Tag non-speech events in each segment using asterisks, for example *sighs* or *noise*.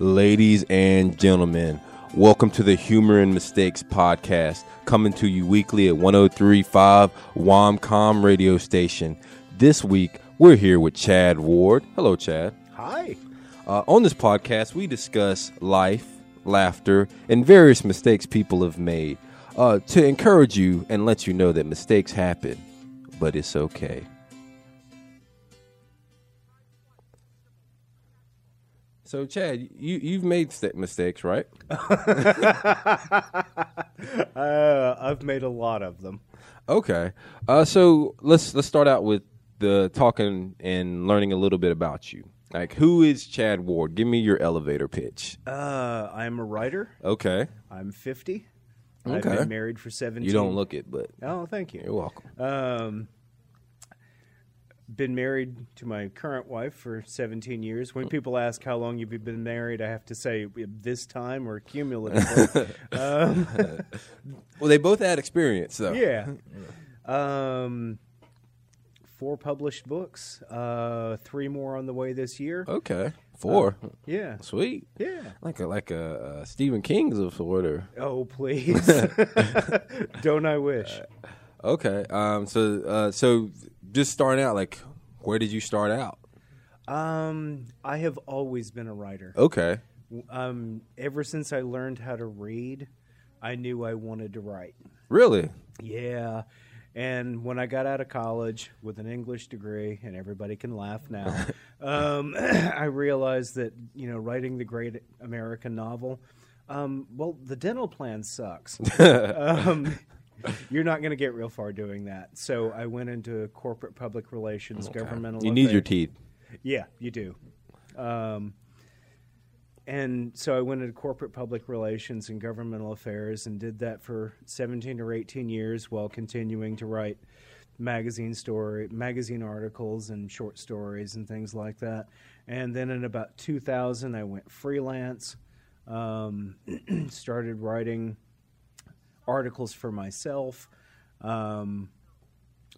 Ladies and gentlemen, welcome to the Humor and Mistakes podcast, coming to you weekly at 1035 Womcom radio station. This week, we're here with Chad Ward. Hello, Chad. Hi. Uh, on this podcast, we discuss life, laughter, and various mistakes people have made uh, to encourage you and let you know that mistakes happen, but it's okay. So, Chad, you you've made st- mistakes, right? *laughs* Uh, I've made a lot of them. Okay. Uh, so let's let's start out with the talking and learning a little bit about you. Like, who is Chad Ward? Give me your elevator pitch. Uh, I'm a writer. Okay. I'm 50. I've Okay. been married for 17. You don't look it, but Oh, thank you. You're welcome. Um, been married to my current wife for 17 years. When people ask how long you've been married, I have to say this time or cumulatively. *laughs* um, Well, they both had experience, though. *laughs* yeah. Um, four published books. Uh, three more on the way this year. Okay. Four. Yeah. Sweet. Yeah. Like a like a, uh Stephen King's of sort or Oh, please. *laughs* Don't I wish? okay. Um. So uh. So just starting out, like, where did you start out? Um, I have always been a writer. Okay. Um, ever since I learned how to read, I knew I wanted to write. Really? Yeah. And when I got out of college with an English degree, and everybody can laugh now, *laughs* um, *clears throat* I realized that you know writing the great American novel, um, well, the dental plan sucks. *laughs* um, *laughs* you're not going to get real far doing that. So I went into corporate public relations, governmental. You need your teeth. Yeah, you do. Um, and so I went into corporate public relations and governmental affairs and did that for 17 or 18 years while continuing to write magazine story, magazine articles and short stories and things like that. And then in about 2000, I went freelance, um, *clears throat* started writing articles for myself, um,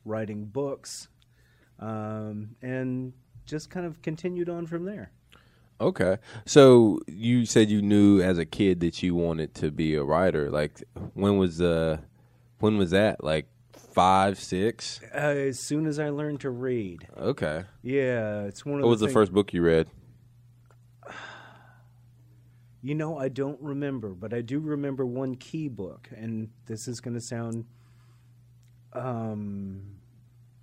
writing books, um, and just kind of continued on from there. Okay. So you said you knew as a kid that you wanted to be a writer. Like, when was uh, when was that? Like five, six? Uh, as soon as I learned to read, Okay. yeah, it's one of What was the first book you read? You know, I don't remember, but I do remember one key book, and this is going to sound um,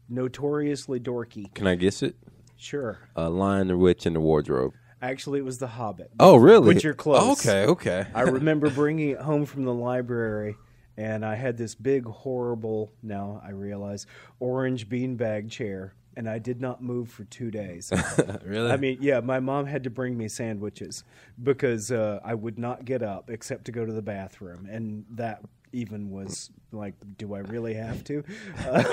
notoriously dorky. Can I guess it? Sure, Uh, Lion, the Witch, and the Wardrobe. actually, it was The Hobbit. Oh, really? But you're close. Okay, okay. I *laughs* remember bringing it home from the library, and I had this big, horrible, now I realize, orange beanbag chair, and I did not move for two days. *laughs* really? I mean, yeah, my mom had to bring me sandwiches because uh, I would not get up except to go to the bathroom, and that even was like, do I really have to? Uh,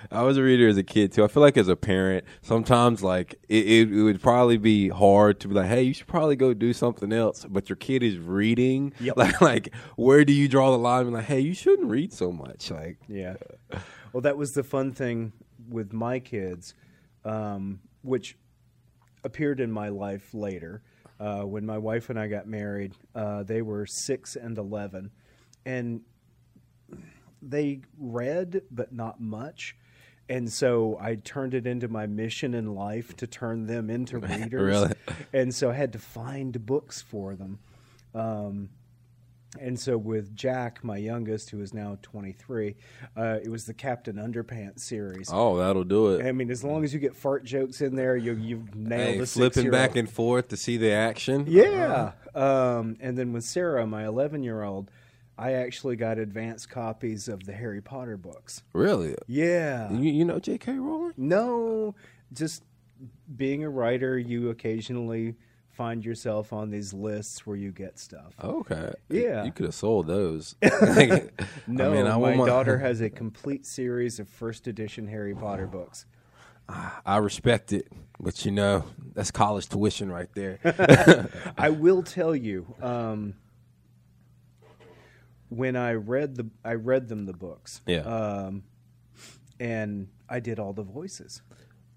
*laughs* I was a reader as a kid too. I feel like as a parent, sometimes like it, it, it would probably be hard to be like, "Hey, you should probably go do something else." But your kid is reading. Yep. Like, like where do you draw the line? Like, hey, you shouldn't read so much. Like, yeah. Well, that was the fun thing with my kids, um, which appeared in my life later. Uh, when my wife and I got married, uh, they were six and eleven, and they read, but not much. And so I turned it into my mission in life to turn them into *laughs* readers. Really? And so I had to find books for them. Um, and so with Jack, my youngest, who is now 23, uh, it was the Captain Underpants series. oh, that'll do it. I mean, as long as you get fart jokes in there, you, you've nailed Hey, the flipping back and forth to see the action. Yeah. Um, and then with Sarah, my 11 year old, I actually got advanced copies of the Harry Potter books. Really? Yeah. You, you know J.K. Rowling? No, just being a writer, you occasionally find yourself on these lists where you get stuff. Okay. Yeah. You could have sold those. *laughs* *laughs* I No, mean, I my *laughs* daughter has a complete series of first edition Harry Potter books. I respect it, but you know that's college tuition right there. I will tell you, um, when I read the, I read them the books. Yeah. Um, and I did all the voices.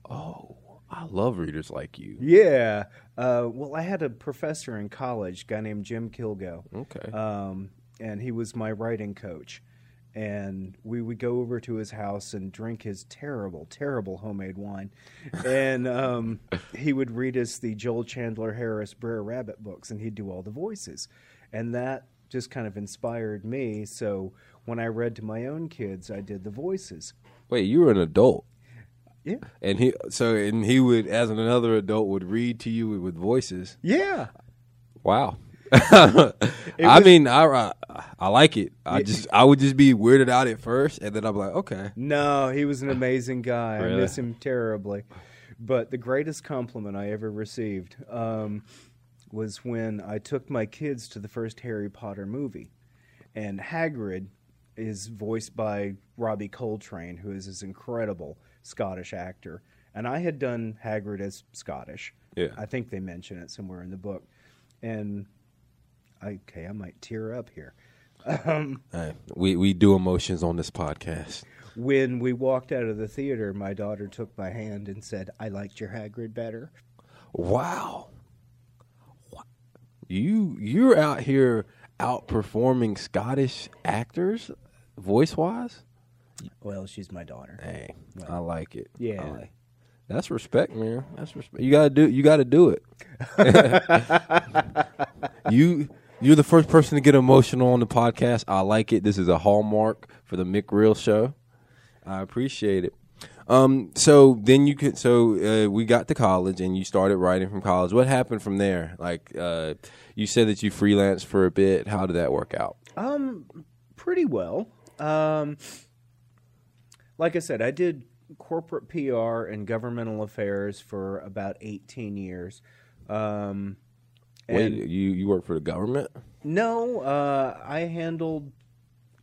oh, I love readers like you. Yeah. Uh, well, I had a professor in college, a guy named Jim Kilgo, Okay. um, and he was my writing coach. And we would go over to his house and drink his terrible, terrible homemade wine. And *laughs* um, he would read us the Joel Chandler Harris Brer Rabbit books, and he'd do all the voices. And that just kind of inspired me. So when I read to my own kids, I did the voices. Wait, you were an adult. Yeah. And he so and he would as another adult would read to you with voices. Yeah. Wow. *laughs* I was- mean, I, I I like it. I just I would just be weirded out at first, and then I'm like, okay. No, he was an amazing guy. I miss him terribly. But the greatest compliment I ever received um, was when I took my kids to the first Harry Potter movie. And Hagrid is voiced by Robbie Coltrane, who is this incredible Scottish actor. And I had done Hagrid as Scottish. Yeah. I think they mention it somewhere in the book. And okay, I might tear up here. Um, Hey, we we do emotions on this podcast. When we walked out of the theater, my daughter took my hand and said, "I liked your Hagrid better." Wow. You you're out here outperforming Scottish actors voice wise? Well, she's my daughter. Hey, I like it. Yeah. I like- That's respect, man. That's respect. You gotta do. You gotta do it. *laughs* you you're the first person to get emotional on the podcast. I like it. This is a hallmark for the Mick Real Show. I appreciate it. Um. So then you could. So uh, we got to college, and you started writing from college. What happened from there? Like, uh, you said that you freelanced for a bit. How did that work out? Um, pretty well. Um, like I said, I did corporate PR and governmental affairs for about eighteen years. Um, Wait, and you you work for the government? no, uh, I handled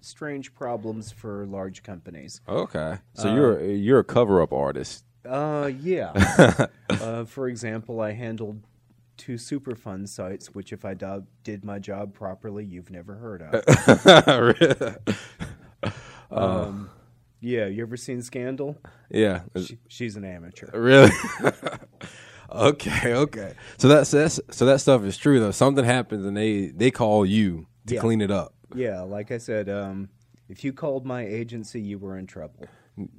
strange problems for large companies. Okay. So you're you're a cover up artist. Uh, yeah. *laughs* uh, for example, I handled two Superfund sites, which, if I do- did my job properly, you've never heard of. *laughs* um, yeah, you ever seen Scandal? yeah. She, she's an amateur. Really? *laughs* okay, okay. So that's, that's so that stuff is true though. Something happens and they they call you to Yeah. clean it up. Yeah, like I said, um, if you called my agency, you were in trouble.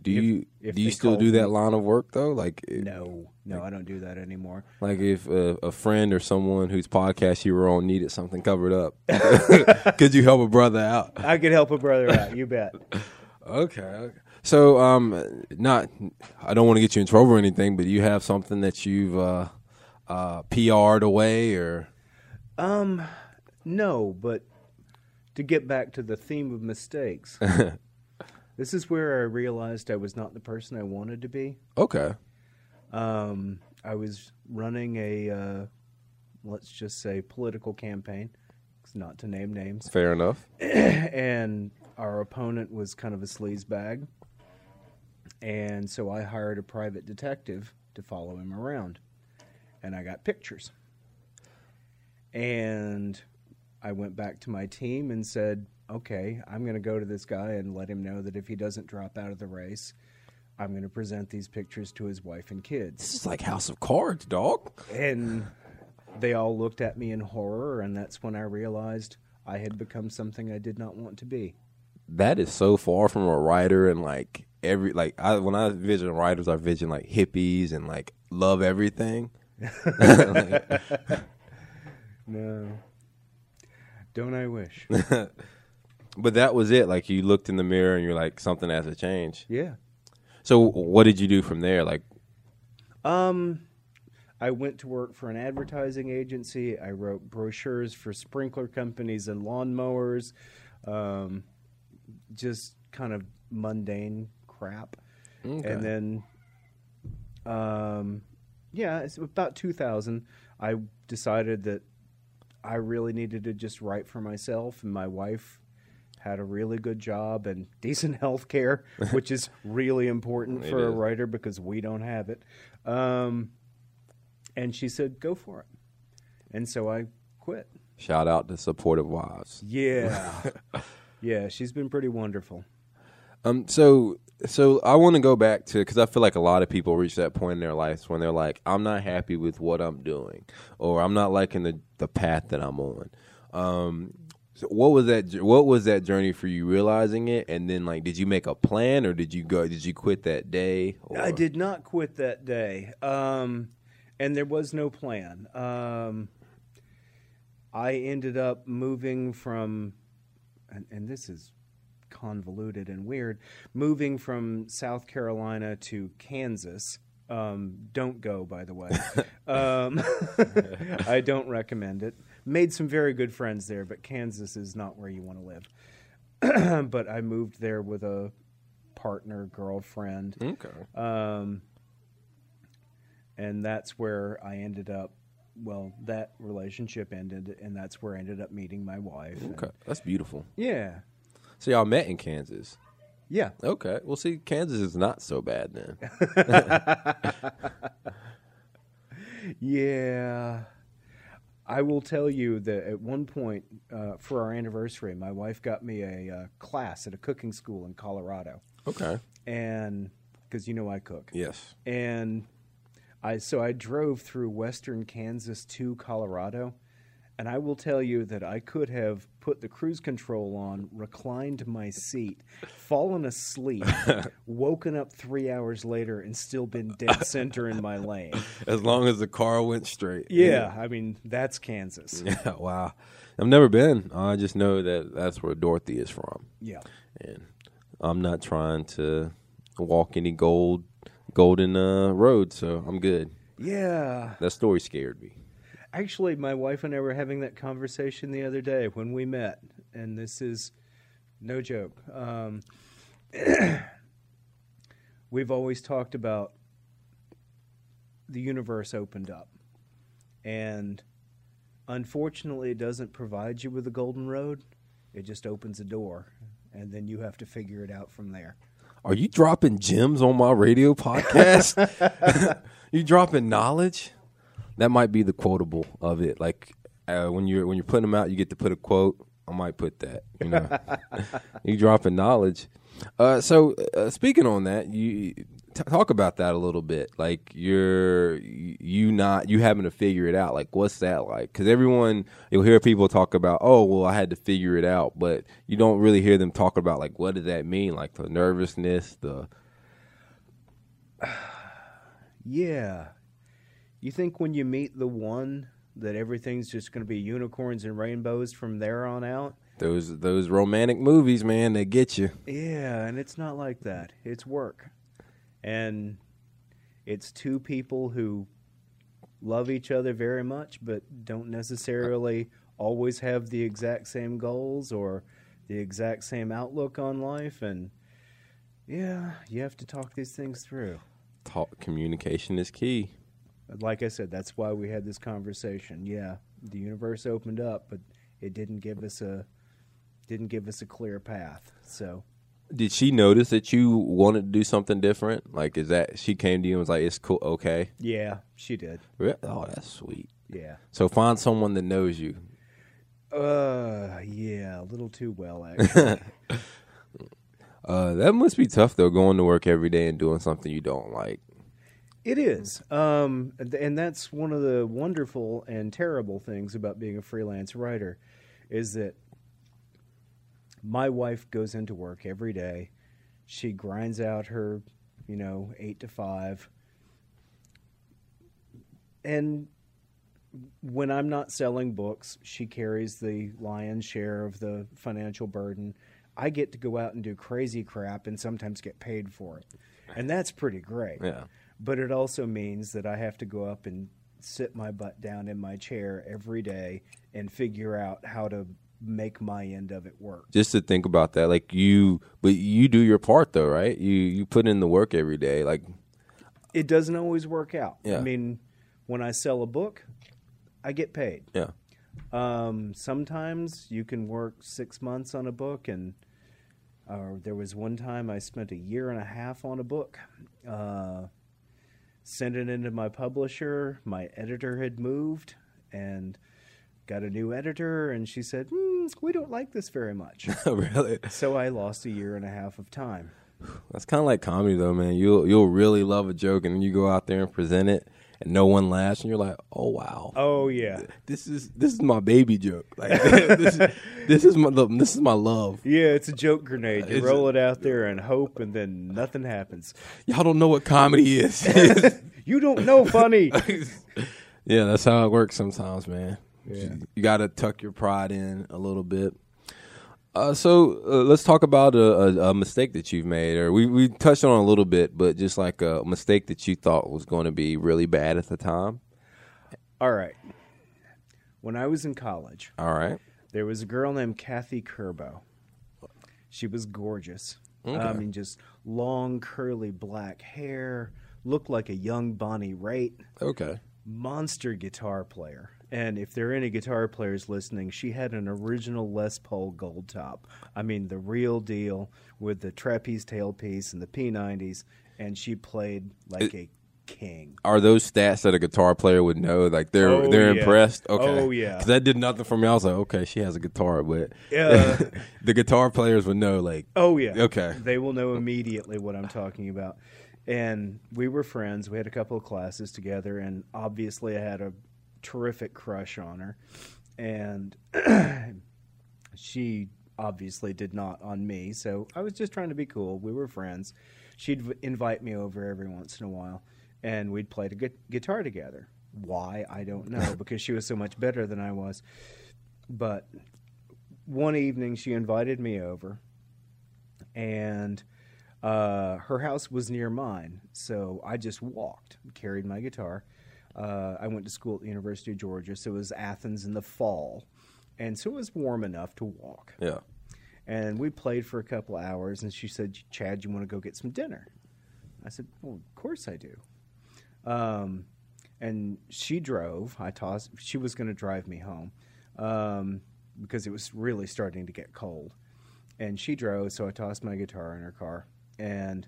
Do you if do you still do that me- line of work though? Like No, no, I don't do that anymore. like if uh, a friend or someone whose podcast you were on needed something covered up, *laughs* *laughs* could you help a brother out? I could help a brother out, you bet. Okay. So, um, not, I don't want to get you in trouble or anything, but you have something that you've uh, uh, PR'd away or Um, no, but to get back to the theme of mistakes, *laughs* this is where I realized I was not the person I wanted to be. okay. Um, I was running a, uh, let's just say, political campaign, not to name names, Fair enough. *clears throat* and our opponent was kind of a sleaze bag. And so I hired a private detective to follow him around. And I got pictures. And I went back to my team and said, okay, I'm going to go to this guy and let him know that if he doesn't drop out of the race, I'm going to present these pictures to his wife and kids. This is like House of Cards, dog. And they all looked at me in horror, and that's when I realized I had become something I did not want to be. That is so far from a writer and like every like I when I vision writers, I vision like hippies and like love everything. Like, *laughs* No. Don't I wish? *laughs* but that was it. Like you looked in the mirror and you're like, something has to change. yeah. So what did you do from there? Like, Um, I went to work for an advertising agency. I wrote brochures for sprinkler companies and lawnmowers. Um, just kind of mundane crap. Okay. And then, um, yeah, it's about 2000. I decided that I really needed to just write for myself, and my wife had a really good job and *laughs* decent health care, *laughs* which is really important for a writer because we don't have it. Um, and she said, "Go for it," and so I quit. shout out to supportive wives. Yeah, *laughs* yeah, she's been pretty wonderful. Um, so so I want to go back to because I feel like a lot of people reach that point in their lives when they're like, I'm not happy with what I'm doing, or I'm not liking the the path that I'm on. Um, so what was that? What was that journey for you realizing it, and then like, did you make a plan, or did you go? Did you quit that day? Or? I did not quit that day, um, and there was no plan. Um, I ended up moving from, and, and this is convoluted and weird, moving from South Carolina to Kansas. Um, don't go, by the way. *laughs* um, *laughs* I don't recommend it. Made some very good friends there, but Kansas is not where you want to live. *clears throat* but I moved there with a partner, girlfriend. Okay. Um, and that's where I ended up. Well, that relationship ended, and that's where I ended up meeting my wife. and- Okay, that's beautiful. yeah. So y'all met in Kansas. Yeah. Okay. Well, see, Kansas is not so bad then. *laughs* Yeah. I will tell you that at one point uh, for our anniversary, my wife got me a uh, class at a cooking school in Colorado, Okay. and because you know I cook, Yes. and I so I drove through western Kansas to Colorado, and I will tell you that I could have put the cruise control on, reclined my seat, fallen asleep, *laughs* woken up three hours later, and still been dead center in my lane. *laughs* As long as the car went straight. Yeah, I mean that's Kansas. *laughs* Yeah. Wow. I've never been. I just know that that's where Dorothy is from, Yeah. and I'm not trying to walk any gold golden uh, road, so I'm good. Yeah. That story scared me. Actually, my wife and I were having that conversation the other day when we met, and this is no joke. Um, *clears throat* we've always talked about the universe opened up, and unfortunately, it doesn't provide you with a golden road. It just opens a door, and then you have to figure it out from there. Are you dropping gems on my radio podcast? *laughs* you dropping knowledge? That might be the quotable of it. Like uh, when you're when you're putting them out, you get to put a quote. I might put that. You know, *laughs* you dropping knowledge. Uh, so uh, speaking on that, you t- talk about that a little bit. Like you're you not you having to figure it out. Like what's that like? Because everyone you'll hear people talk about, oh well, I had to figure it out, but you don't really hear them talk about like what does that mean? Like the nervousness, the *sighs* Yeah. You think when you meet the one that everything's just going to be unicorns and rainbows from there on out? those those romantic movies, man, they get you. Yeah, and it's not like that. It's work. And it's two people who love each other very much but don't necessarily always have the exact same goals or the exact same outlook on life and yeah, you have to talk these things through. Talk communication is key. like I said, that's why we had this conversation. Yeah, the universe opened up, but it didn't give us a didn't give us a clear path. So Did she notice that you wanted to do something different? Like, is that she came to you and was like, "It's cool, okay"? yeah, she did. Re- Oh, that's sweet. Yeah. So find someone that knows you. Uh, yeah, a little too well *laughs* actually. Uh, that must be tough though, going to work every day and doing something you don't like. it is. Um, and- and that's one of the wonderful and terrible things about being a freelance writer, is that my wife goes into work every day. She grinds out her, you know, eight to five. And when I'm not selling books, she carries the lion's share of the financial burden. I get to go out and do crazy crap and sometimes get paid for it. And that's pretty great. Yeah. But it also means that I have to go up and sit my butt down in my chair every day and figure out how to make my end of it work. Just to think about that, like you, but you do your part though, right? You you put in the work every day. Like, It doesn't always work out. Yeah. I mean, when I sell a book, I get paid. yeah, Um, sometimes you can work six months on a book, and uh, there was one time I spent a year and a half on a book. Uh, sent it into my publisher. My editor had moved and got a new editor, and she said, "Hmm, mm, we don't like this very much. *laughs* really? so I lost a year and a half of time. That's kind of like comedy, though, man. You'll you'll really love a joke, and then you go out there and present it, and no one laughs, and you're like, "Oh wow, Oh yeah, this is this is my baby joke. Like *laughs* this, is, this is my lo- this is my love. yeah. It's a joke grenade. You It's roll it out there and hope, and then nothing happens. Y'all don't know what comedy is. *laughs* You don't know funny. yeah, that's how it works sometimes, man. Yeah. You got to tuck your pride in a little bit. Uh, so uh, let's talk about a, a, a mistake that you've made, or we we touched on a little bit, but just like a mistake that you thought was going to be really bad at the time. All right. When I was in college, All right. there was a girl named Kathy Kerbo. She was gorgeous. I mean, just long, curly black hair, looked like a young Bonnie Raitt. Okay. monster guitar player. And if there are any guitar players listening, she had an original Les Paul Gold Top. I mean, the real deal with the trapeze tailpiece and the P90s. And she played like a king. Are those stats that a guitar player would know? Like they're Oh, they're yeah. impressed. Oh, okay. Oh, yeah. Because that did nothing for me. I was like, okay, she has a guitar, but Yeah. *laughs* the guitar players would know. Like, Oh yeah. Okay. They will know immediately what I'm talking about. And we were friends. We had a couple of classes together, and obviously I had a terrific crush on her. And *clears throat* she obviously did not on me, so I was just trying to be cool. We were friends. She'd invite me over every once in a while, and we'd play the gu- guitar together. Why I don't know, *laughs* because she was so much better than I was. But one evening she invited me over, and uh, her house was near mine, so I just walked, carried my guitar. Uh, I went to school at the University of Georgia, so it was Athens in the fall, and so it was warm enough to walk. yeah. And we played for a couple hours, and she said, "Chad, you want to go get some dinner?" I said, "Well, of course I do." Um, and she drove. I tossed. She was going to drive me home um, because it was really starting to get cold. And she drove, so I tossed my guitar in her car, and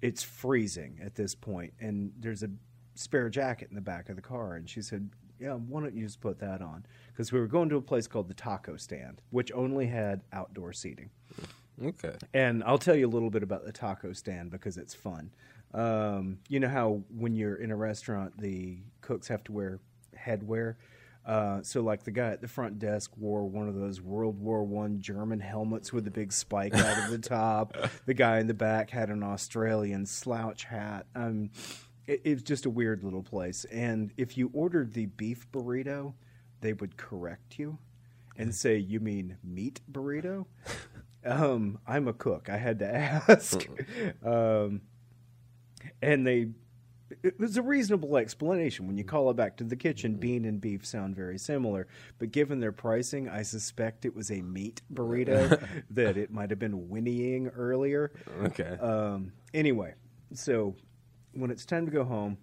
it's freezing at this point. And there's a spare jacket in the back of the car, and she said, "Yeah, why don't you just put that on?" Because we were going to a place called the Taco Stand, which only had outdoor seating. Okay. And I'll tell you a little bit about the taco stand because it's fun. Um, you know how when you're in a restaurant, the cooks have to wear headwear. Uh, so, like the guy at the front desk wore one of those World War One German helmets with the big spike out of the *laughs* top. The guy in the back had an Australian slouch hat. Um, it, it was just a weird little place. And if you ordered the beef burrito, they would correct you and say, "You mean meat burrito?" *laughs* um, I'm a cook. I had to ask. um, and they, it was a reasonable explanation. When you call it back to the kitchen, bean and beef sound very similar. But given their pricing, I suspect it was a meat burrito, *laughs* that it might have been whinnying earlier. Okay. Um, anyway, so when it's time to go home,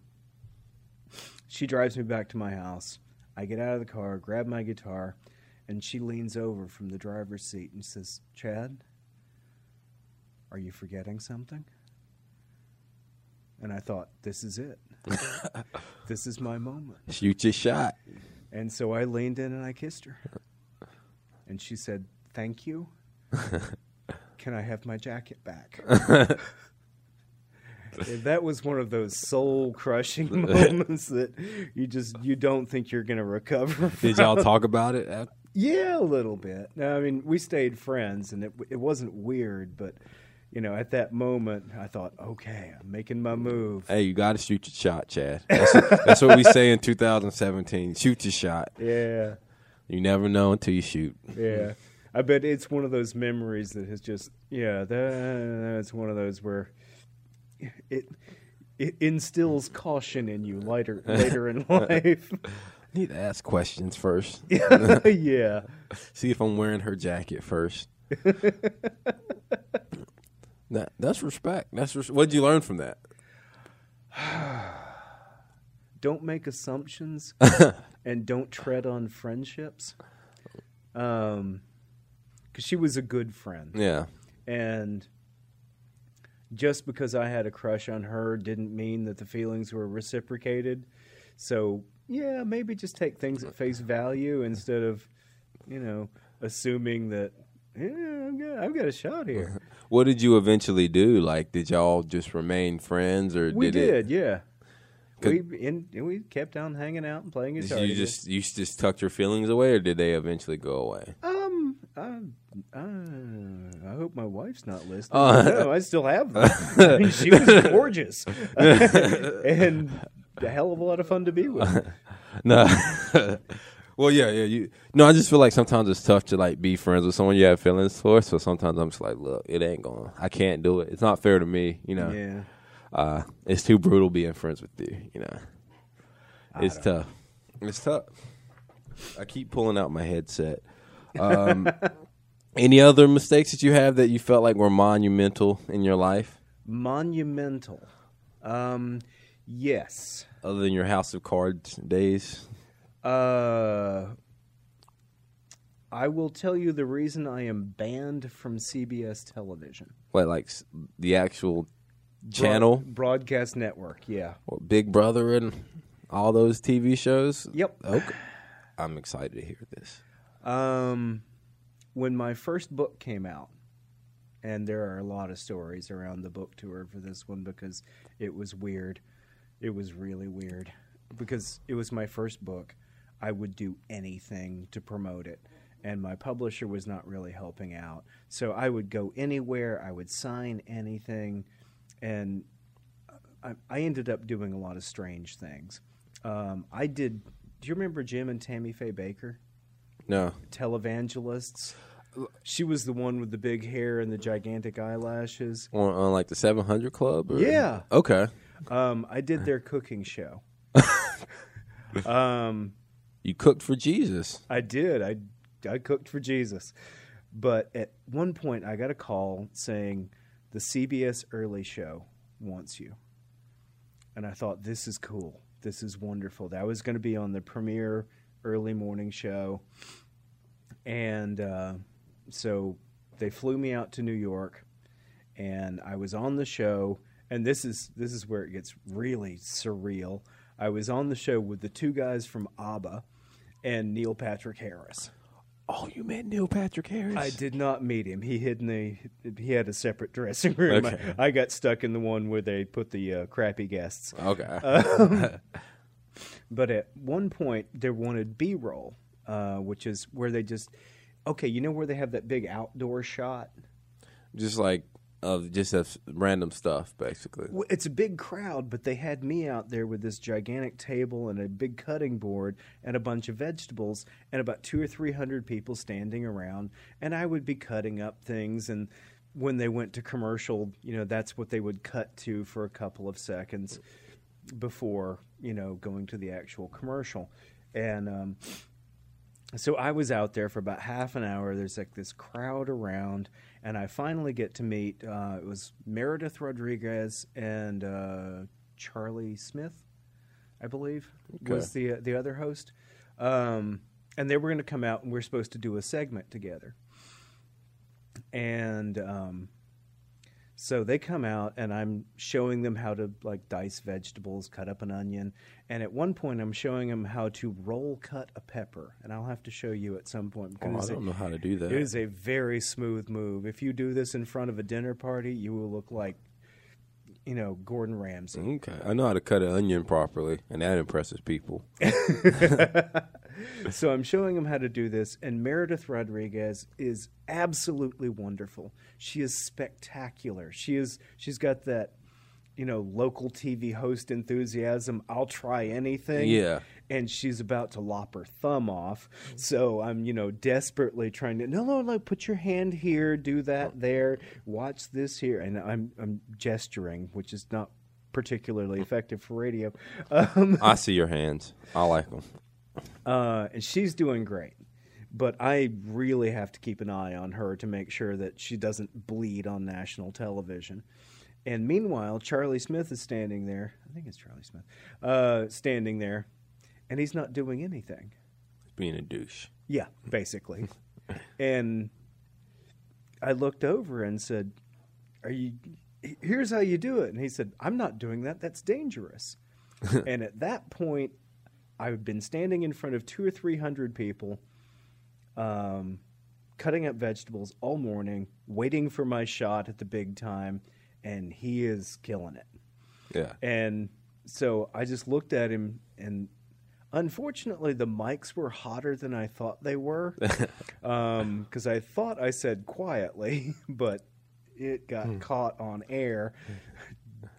she drives me back to my house. I get out of the car, grab my guitar, and she leans over from the driver's seat and says, Chad, are you forgetting something? And I thought, this is it. *laughs* this is my moment. Shoot your shot. And so I leaned in and I kissed her. And she said, Thank you. *laughs* Can I have my jacket back? *laughs* *laughs* That was one of those soul *laughs* crushing *laughs* moments that you just you don't think you're going to recover. From. Did y'all talk about it? Yeah, a little bit. No, I mean, we stayed friends, and it it wasn't weird, but you know, at that moment, I thought, okay, I'm making my move. Hey, you got to shoot your shot, Chad. That's, that's what we say in 2017. Shoot your shot. Yeah. You never know until you shoot. Yeah, I bet it's one of those memories that has just yeah. That, that's one of those where it it instills caution in you later *laughs* later in life. I *laughs* need to ask questions first. *laughs* yeah, See if I'm wearing her jacket first. that that's respect. That's res- what'd you learn from that? *sighs* don't make assumptions and don't tread on friendships. Um, because she was a good friend. Yeah. and just because I had a crush on her didn't mean that the feelings were reciprocated. So yeah, maybe just take things at face value instead of, you know, assuming that yeah, I've got, I've got a shot here. *laughs* What did you eventually do? Like, did y'all just remain friends, or we did, did, yeah. We and, and we kept on hanging out and playing guitar. You just you just tucked your feelings away, or did they eventually go away? Um, I, uh, I hope my wife's not listening. Oh. no, I still have them. *laughs* I mean, she was gorgeous *laughs* and a hell of a lot of fun to be with. *laughs* No. well, yeah, yeah. You no, I just feel like sometimes it's tough to like be friends with someone you have feelings for. So sometimes I'm just like, look, it ain't going. I can't do it. It's not fair to me. You know, Yeah, uh, it's too brutal being friends with you. You know, it's tough. It's tough. I keep pulling out my headset. Um, *laughs* any other mistakes that you have that you felt like were monumental in your life, monumental. Um, yes. other than your House of Cards days? Uh, I will tell you the reason I am banned from CBS television. What, like the actual channel? Broad- broadcast network. Yeah. Big Brother and all those TV shows. Yep. Okay. I'm excited to hear this. Um, when my first book came out, and there are a lot of stories around the book tour for this one because it was weird. It was really weird because it was my first book. I would do anything to promote it, and my publisher was not really helping out. So I would go anywhere, I would sign anything, and I, I ended up doing a lot of strange things. Um, I did. Do you remember Jim and Tammy Faye Bakker? No. televangelists. She was the one with the big hair and the gigantic eyelashes. On, on like the 700 Club? Or? Yeah. Okay. Um, I did their cooking show. *laughs* um, You cooked for Jesus. I did. I I cooked for Jesus. But at one point, I got a call saying the CBS Early Show wants you, and I thought this is cool. This is wonderful. That was going to be on the premiere early morning show, and uh, so they flew me out to New York, and I was on the show. And this is this is where it gets really surreal. I was on the show with the two guys from ABBA and Neil Patrick Harris. Oh, you met Neil Patrick Harris? I did not meet him. He hid in the. He had a separate dressing room. Okay. I, I got stuck in the one where they put the uh, crappy guests. Okay. Um, *laughs* but at one point, they wanted B roll, uh, which is where they just. Okay, you know where they have that big outdoor shot? just like of just random stuff, basically. Well, It's a big crowd, but they had me out there with this gigantic table and a big cutting board and a bunch of vegetables and about two or three hundred people standing around. And I would be cutting up things. And when they went to commercial, you know, that's what they would cut to for a couple of seconds before, you know, going to the actual commercial. And um, so I was out there for about half an hour. There's like this crowd around, and I finally get to meet. Uh, it was Meredith Rodriguez and uh, Charlie Smith, I believe, was the uh, the other host. Um, and they were going to come out, and we are supposed to do a segment together. And um, so they come out, and I'm showing them how to like dice vegetables, cut up an onion, and at one point I'm showing them how to roll cut a pepper, and I'll have to show you at some point Oh, I don't know how to do that. it is a very smooth move. If you do this in front of a dinner party, you will look like, you know, Gordon Ramsay. Okay, I know how to cut an onion properly, and that impresses people. *laughs* *laughs* *laughs* so I'm showing him how to do this, and Meredith Rodriguez is absolutely wonderful. She is spectacular. She is. She's got that, you know, local TV host enthusiasm. I'll try anything. Yeah. And she's about to lop her thumb off. So I'm, you know, desperately trying to no, no, no. Put your hand here. Do that there. Watch this here. And I'm, I'm gesturing, which is not particularly effective for radio. *laughs* Um, I see your hands. I like them. Uh, and she's doing great. But I really have to keep an eye on her to make sure that she doesn't bleed on national television. And meanwhile, Charlie Smith is standing there. I think it's Charlie Smith, uh, standing there, and he's not doing anything. He's Being a douche. Yeah, basically. *laughs* and I looked over and said, "Are you? Here's how you do it." And he said, "I'm not doing that. That's dangerous." *laughs* and at that point, I've been standing in front of two or three hundred people, um, cutting up vegetables all morning, waiting for my shot at the big time, and he is killing it. Yeah. And so I just looked at him, and unfortunately, the mics were hotter than I thought they were. *laughs* Because I thought I said quietly, *laughs* but it got caught on air.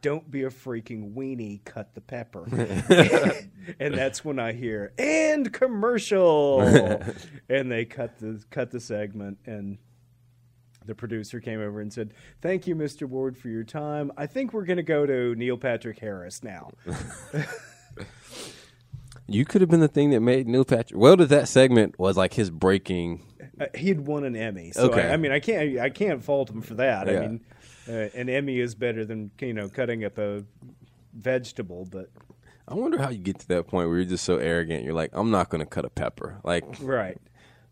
Don't be a freaking weenie, cut the pepper. *laughs* *laughs* and that's when I hear, and commercial. *laughs* and they cut the cut the segment and the producer came over and said, "Thank you, Mr. Ward, for your time. I think we're going to go to Neil Patrick Harris now." You could have been the thing that made Neil Patrick. Well, that that segment was like his breaking. Uh, he'd won an Emmy, so Okay. I, I mean, I can't I can't fault him for that. Yeah. I mean, uh, an Emmy is better than you know cutting up a vegetable, but I wonder how you get to that point where you're just so arrogant. You're like, I'm not going to cut a pepper. Like right,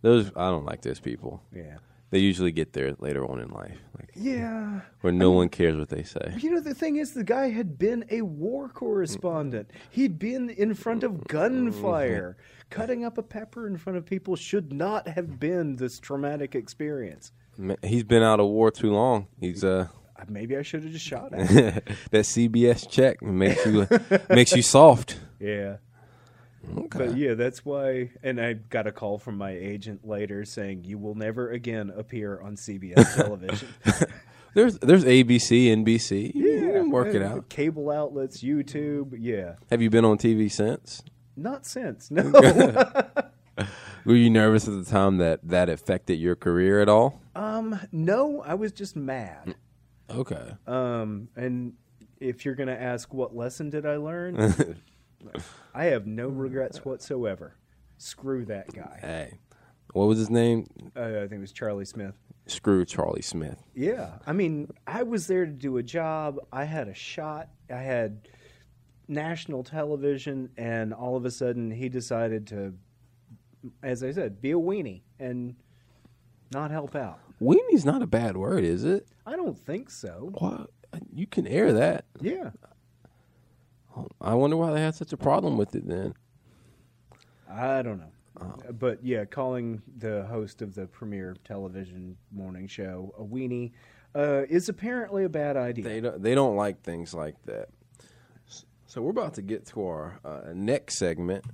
those, I don't like those people. yeah, They usually get there later on in life, like yeah. where no one cares what they say. You know, the thing is, the guy had been a war correspondent. He'd been in front of gunfire. *laughs* Cutting up a pepper in front of people should not have been this traumatic experience. He's been out of war too long. He's Uh, Maybe I should have just shot at him. *laughs* that CBS check makes you makes you soft. yeah. Okay. But yeah, that's why. And I got a call from my agent later saying, You will never again appear on CBS *laughs* television. *laughs* There's there's ABC, NBC. You can work it out. Cable outlets, YouTube. Yeah. Have you been on TV since? Not since. No. Were you nervous at the time that that affected your career at all? um, no, I was just mad. Okay. Um, and if you're going to ask what lesson did I learn, *laughs* I have no regrets whatsoever. Screw that guy. Hey, what was his name? Uh, I think it was Charlie Smith. Screw Charlie Smith. Yeah. I mean, I was there to do a job. I had a shot. I had national television, and all of a sudden he decided to, as I said, be a weenie and not help out. Weenie's not a bad word, is it? I don't think so. What? You can air that. Yeah. I wonder why they had such a problem with it then. I don't know. But yeah, calling the host of the premier television morning show a weenie uh, is apparently a bad idea. They don't, they don't like things like that. So we're about to get to our uh, next segment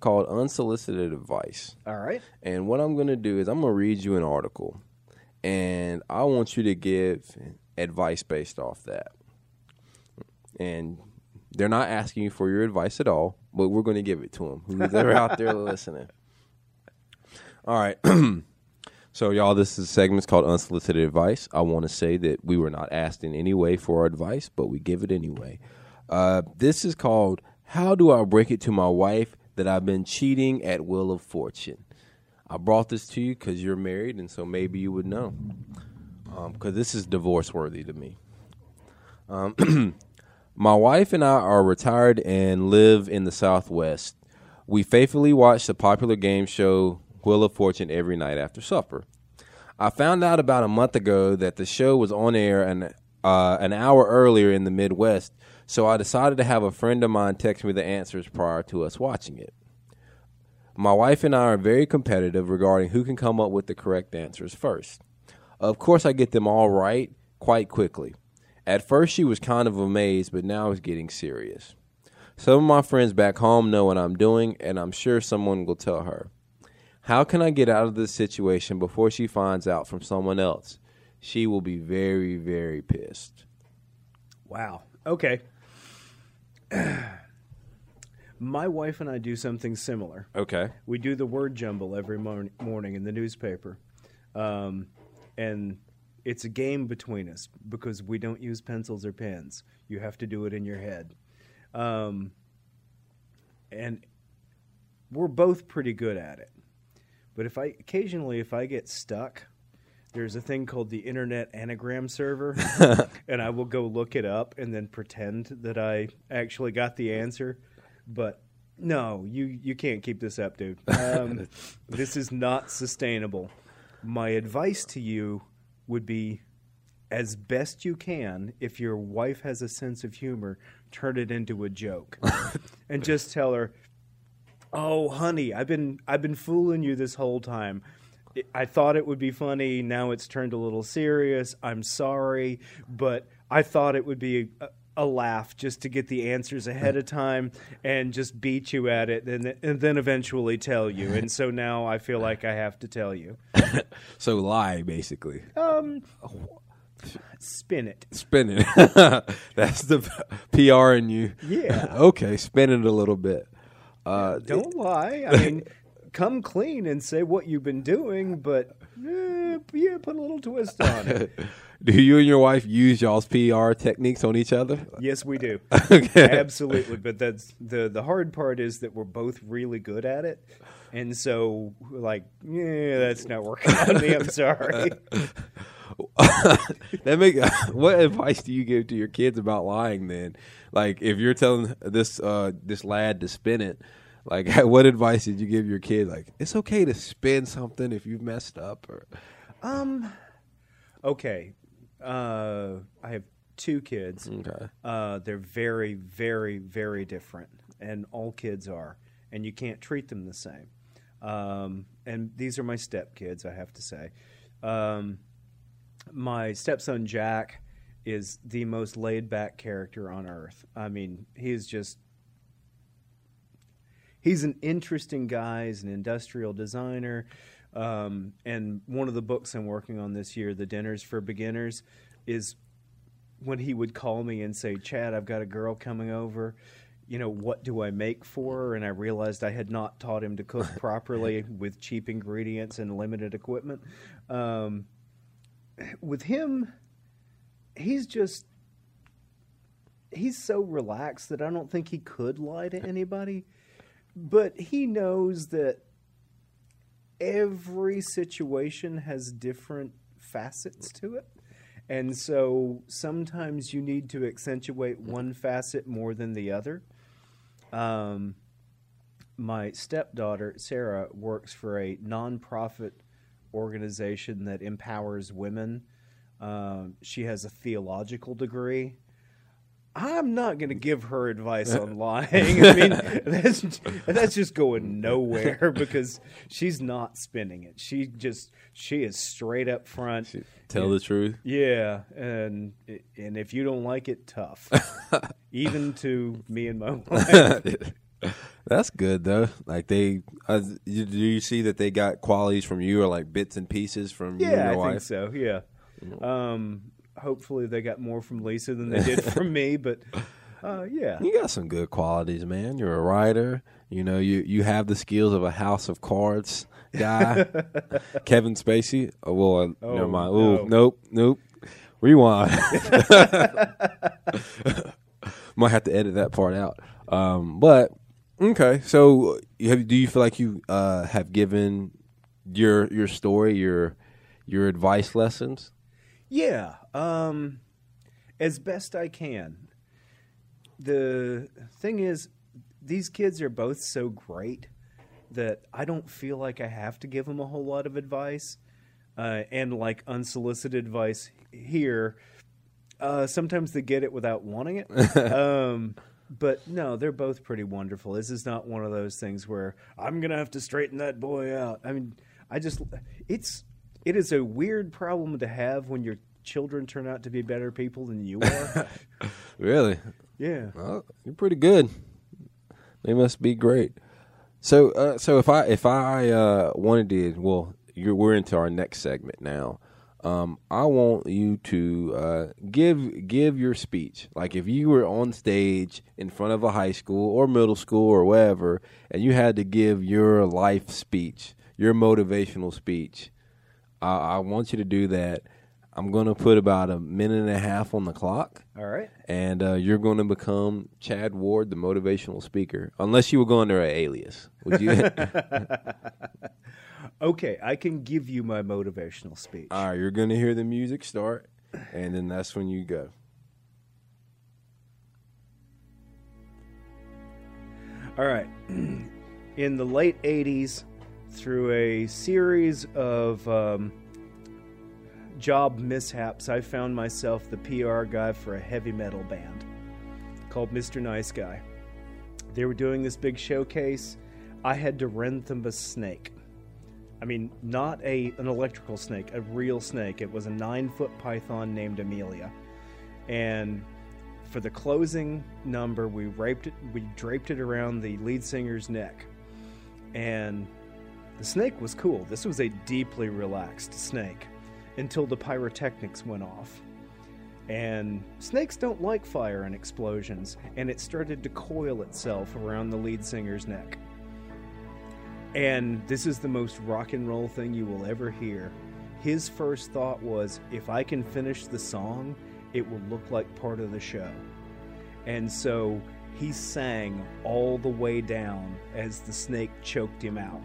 called unsolicited advice. All right. And what I'm going to do is I'm going to read you an article, and I want you to give advice based off that. And they're not asking you for your advice at all, but we're going to give it to them. Who's ever out there *laughs* listening? All right. *clears throat* so, y'all, this is a segment called Unsolicited Advice. I want to say that we were not asked in any way for our advice, but we give it anyway. Uh, this is called How Do I Break It to My Wife That I've Been Cheating at Wheel of Fortune? I brought this to you because you're married, and so maybe you would know. Because this is divorce worthy to me. Um, *clears throat* my wife and I are retired and live in the Southwest. We faithfully watch the popular game show Wheel of Fortune every night after supper. I found out about a month ago that the show was on air an, uh, an hour earlier in the Midwest, so I decided to have a friend of mine text me the answers prior to us watching it. My wife and I are very competitive regarding who can come up with the correct answers first. Of course, I get them all right quite quickly. At first, she was kind of amazed, but now it's getting serious. Some of my friends back home know what I'm doing, and I'm sure someone will tell her. How can I get out of this situation before she finds out from someone else? She will be very, very pissed. Wow. Okay. *clears throat* My wife and I do something similar. Okay. We do the word jumble every morn- morning in the newspaper. Um, and it's a game between us because we don't use pencils or pens. You have to do it in your head. Um, and we're both pretty good at it. But if I occasionally if I get stuck, there's a thing called the Internet Anagram Server, *laughs* and I will go look it up and then pretend that I actually got the answer. But no, you you can't keep this up, dude. Um, *laughs* this is not sustainable. My advice to you would be, as best you can, if your wife has a sense of humor, turn it into a joke, *laughs* and just tell her, "Oh, honey, I've been I've been fooling you this whole time. I thought it would be funny. Now it's turned a little serious. I'm sorry, but I thought it would be a, a laugh just to get the answers ahead of time and just beat you at it, and, and then eventually tell you. And so now I feel *laughs* like I have to tell you. So lie, basically. Um, spin it. Spin it. *laughs* That's the PR in you. Yeah. *laughs* okay, spin it a little bit. Uh, Don't lie. I mean, come clean and say what you've been doing, but eh, yeah, put a little twist on it. *laughs* do you and your wife use y'all's PR techniques on each other? Yes, we do. *laughs* okay. Absolutely, but that's the the hard part is that we're both really good at it, and so like, yeah, that's not working on me. I'm sorry. *laughs* that make what advice do you give to your kids about lying then like if you're telling this uh this lad to spin it like *laughs* what advice did you give your kid like it's okay to spin something if you've messed up or Um, okay, uh, I have two kids. okay Uh, they're very, very, very different, and all kids are, and you can't treat them the same. Um, and these are my stepkids, I have to say. Um, my stepson Jack is the most laid back character on earth. I mean, he's just. He's an interesting guy. He's an industrial designer. Um, and one of the books I'm working on this year, The Dinners for Beginners, is when he would call me and say, Chad, I've got a girl coming over. You know, what do I make for her? And I realized I had not taught him to cook *laughs* properly with cheap ingredients and limited equipment. Um, with him, he's just, he's so relaxed that I don't think he could lie to *laughs* anybody. But he knows that every situation has different facets to it. And so sometimes you need to accentuate one facet more than the other. Um, my stepdaughter, Sarah, works for a nonprofit organization that empowers women. Um, she has a theological degree. I'm not going *laughs* to give her advice on *laughs* lying. I mean, that's that's just going nowhere *laughs* because she's not spinning it. She just she is straight up front. tell the truth Yeah, and and if you don't like it, tough. Even to me and my wife. that's good though like they uh, you- do you see that they got qualities from you or like bits and pieces from you and Yeah, your I think so. Yeah. Um, hopefully they got more from Lisa than they did from *laughs* me, but uh, yeah. You got some good qualities, man. You're a writer. You know, you you have the skills of a House of Cards guy. *laughs* Kevin Spacey. Oh, well, uh, Oh, never mind. Ooh, no. nope, nope. Rewind. *laughs* Might have to edit that part out. Um, but okay. So, have, do you feel like you uh, have given your your story your your advice lessons? Yeah, um, as best I can. The thing is, these kids are both so great that I don't feel like I have to give them a whole lot of advice. Uh, and like unsolicited advice here, uh, sometimes they get it without wanting it. *laughs* um, but no, they're both pretty wonderful. This is not one of those things where I'm gonna have to straighten that boy out. I mean, I just it's it is a weird problem to have when your children turn out to be better people than you are. *laughs* Really? yeah. Oh, you're pretty good. They must be great. So, uh, so if I if I uh, wanted to, well, you're, we're into our next segment now. Um, I want you to uh, give give your speech. Like if you were on stage in front of a high school or middle school or wherever, and you had to give your life speech, your motivational speech. I, I want you to do that. I'm going to put about a minute and a half on the clock All right. and uh, you're going to become Chad Ward, the motivational speaker, unless you were going under an alias. Would you? *laughs* Okay, I can give you my motivational speech. All right, you're going to hear the music start, and then that's when you go. All right. *clears throat* In the late 80s, through a series of um, job mishaps, I found myself the PR guy for a heavy metal band called Mr. Nice Guy. They were doing this big showcase. I had to rent them a snake. I mean, not a an electrical snake, a real snake. It was a nine foot python named Amelia, and for the closing number, we raped it. We draped it around the lead singer's neck, and the snake was cool. This was a deeply relaxed snake until the pyrotechnics went off. And snakes don't like fire and explosions, and it started to coil itself around the lead singer's neck. And this is the most rock and roll thing you will ever hear. His first thought was if I can finish the song, it will look like part of the show. And so he sang all the way down as the snake choked him out.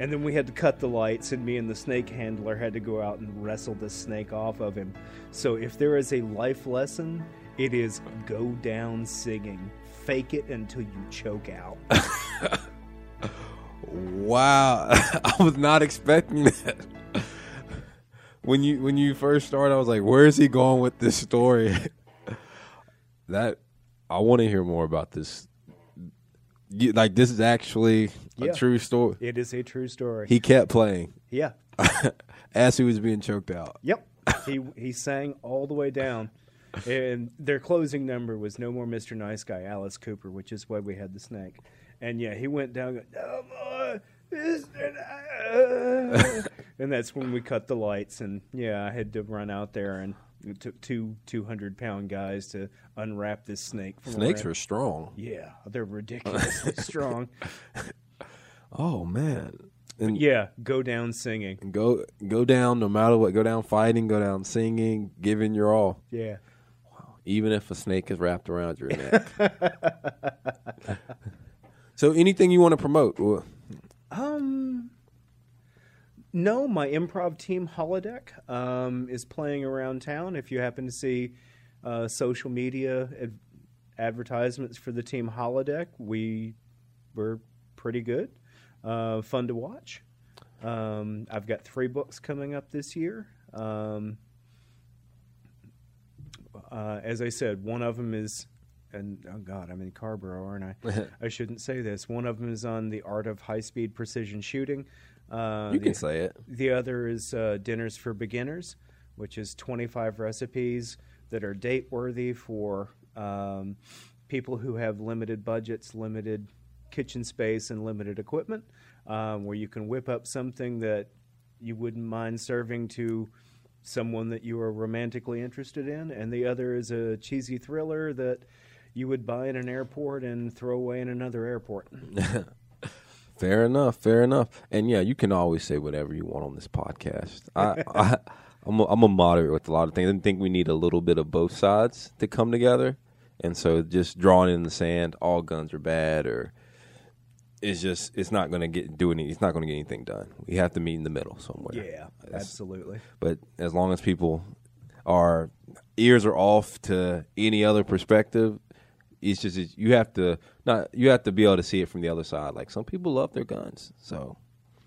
And then we had to cut the lights, and me and the snake handler had to go out and wrestle the snake off of him. So, if there is a life lesson, it is go down singing. Fake it until you choke out. *laughs* Wow, *laughs* I was not expecting that. When you when you first started, I was like, "Where is he going with this story?" *laughs* that I want to hear more about this. You, like this is actually a Yeah. true story. It is a true story. He kept playing yeah. *laughs* as he was being choked out. Yep. he he sang all the way down. And their closing number was No More Mr. Nice Guy, Alice Cooper, which is why we had the snake. And yeah, he went down going, No more Mr. Nice *laughs* And that's when we cut the lights and yeah, I had to run out there and two two hundred pound guys to unwrap this snake Snakes are strong. Yeah, they're ridiculously *laughs* strong. Oh man, and Yeah, go down singing. go go down no matter what. Go down fighting. Go down singing. Giving your all. Yeah. Wow. Even if a snake is wrapped around your neck. *laughs* so, anything you want to promote? No, my improv team Holodeck um, is playing around town. If you happen to see uh, social media ad- advertisements for the team Holodeck, we were pretty good, uh, fun to watch. Um, I've got three books coming up this year. Um, uh, as I said, one of them is, and oh God, I'm in Carrboro, aren't I? *laughs* I shouldn't say this. One of them is on the art of high speed precision shooting. Uh, you the, can say it. the other is uh, Dinners for Beginners, which is 25 recipes that are date worthy for um, people who have limited budgets, limited kitchen space, and limited equipment, um, where you can whip up something that you wouldn't mind serving to someone that you are romantically interested in. And the other is a cheesy thriller that you would buy in an airport and throw away in another airport. *laughs* Fair enough. Fair enough. And yeah, you can always say whatever you want on this podcast. I, *laughs* I I'm a, I'm a moderate with a lot of things. I think we need a little bit of both sides to come together. And so, just drawing in the sand, all guns are bad, or it's just it's not going to get do any. It's not going to get anything done. We have to meet in the middle somewhere. Yeah, That's- absolutely. But as long as people are ears are off to any other perspective, it's just it's- you have to not you have to be able to see it from the other side. Like some people love their guns, so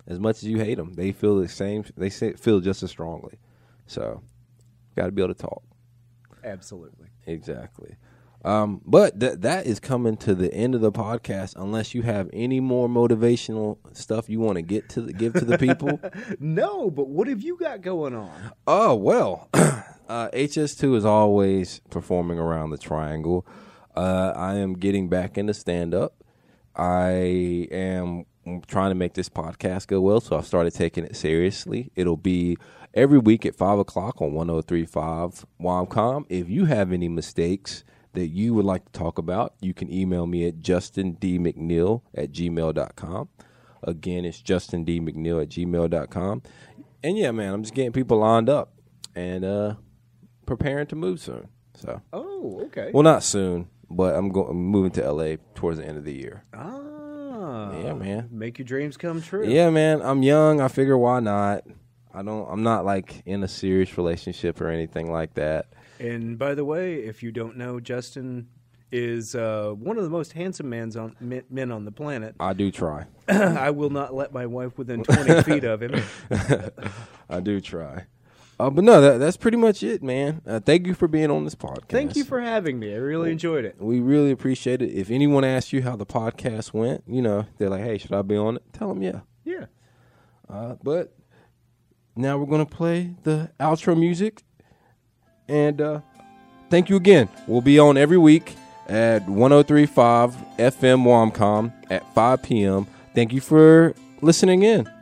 as much as you hate them, they feel the same. They say, feel just as strongly. So got to be able to talk. Absolutely. Exactly. Um, but th- that is coming to the end of the podcast. Unless you have any more motivational stuff you want to get to the, give to the people. *laughs* No, but what have you got going on? Oh well, *clears throat* uh, HS2 is always performing around the triangle. Uh, I am getting back into stand up. I am trying to make this podcast go well, so I've started taking it seriously. It'll be every week at five o'clock on 103.5 Womcom. If you have any mistakes that you would like to talk about, you can email me at justindmcneil at gmail.com. Again, it's justindmcneil at gmail.com. And yeah, man, I'm just getting people lined up and uh preparing to move soon. So, Oh, okay. well, not soon, but I'm going I'm moving to LA towards the end of the year. ah, Yeah, man. Make your dreams come true. Yeah, man, I'm young. I figure why not? I don't. I'm not like in a serious relationship or anything like that. And by the way, if you don't know, Justin is uh, one of the most handsome men's on, men, men on the planet. I do try. *clears throat* I will not let my wife within 20 feet of him. *laughs* I do try. Uh, but no, that, that's pretty much it, man. Uh, thank you for being on this podcast. Thank you for having me. I really enjoyed it. We really appreciate it. If anyone asks you how the podcast went, you know, they're like, hey, should I be on it? Tell them, yeah. Yeah. Uh, but now we're going to play the outro music. And uh, thank you again. We'll be on every week at 1035 FM Womcom at 5 p.m. Thank you for listening in.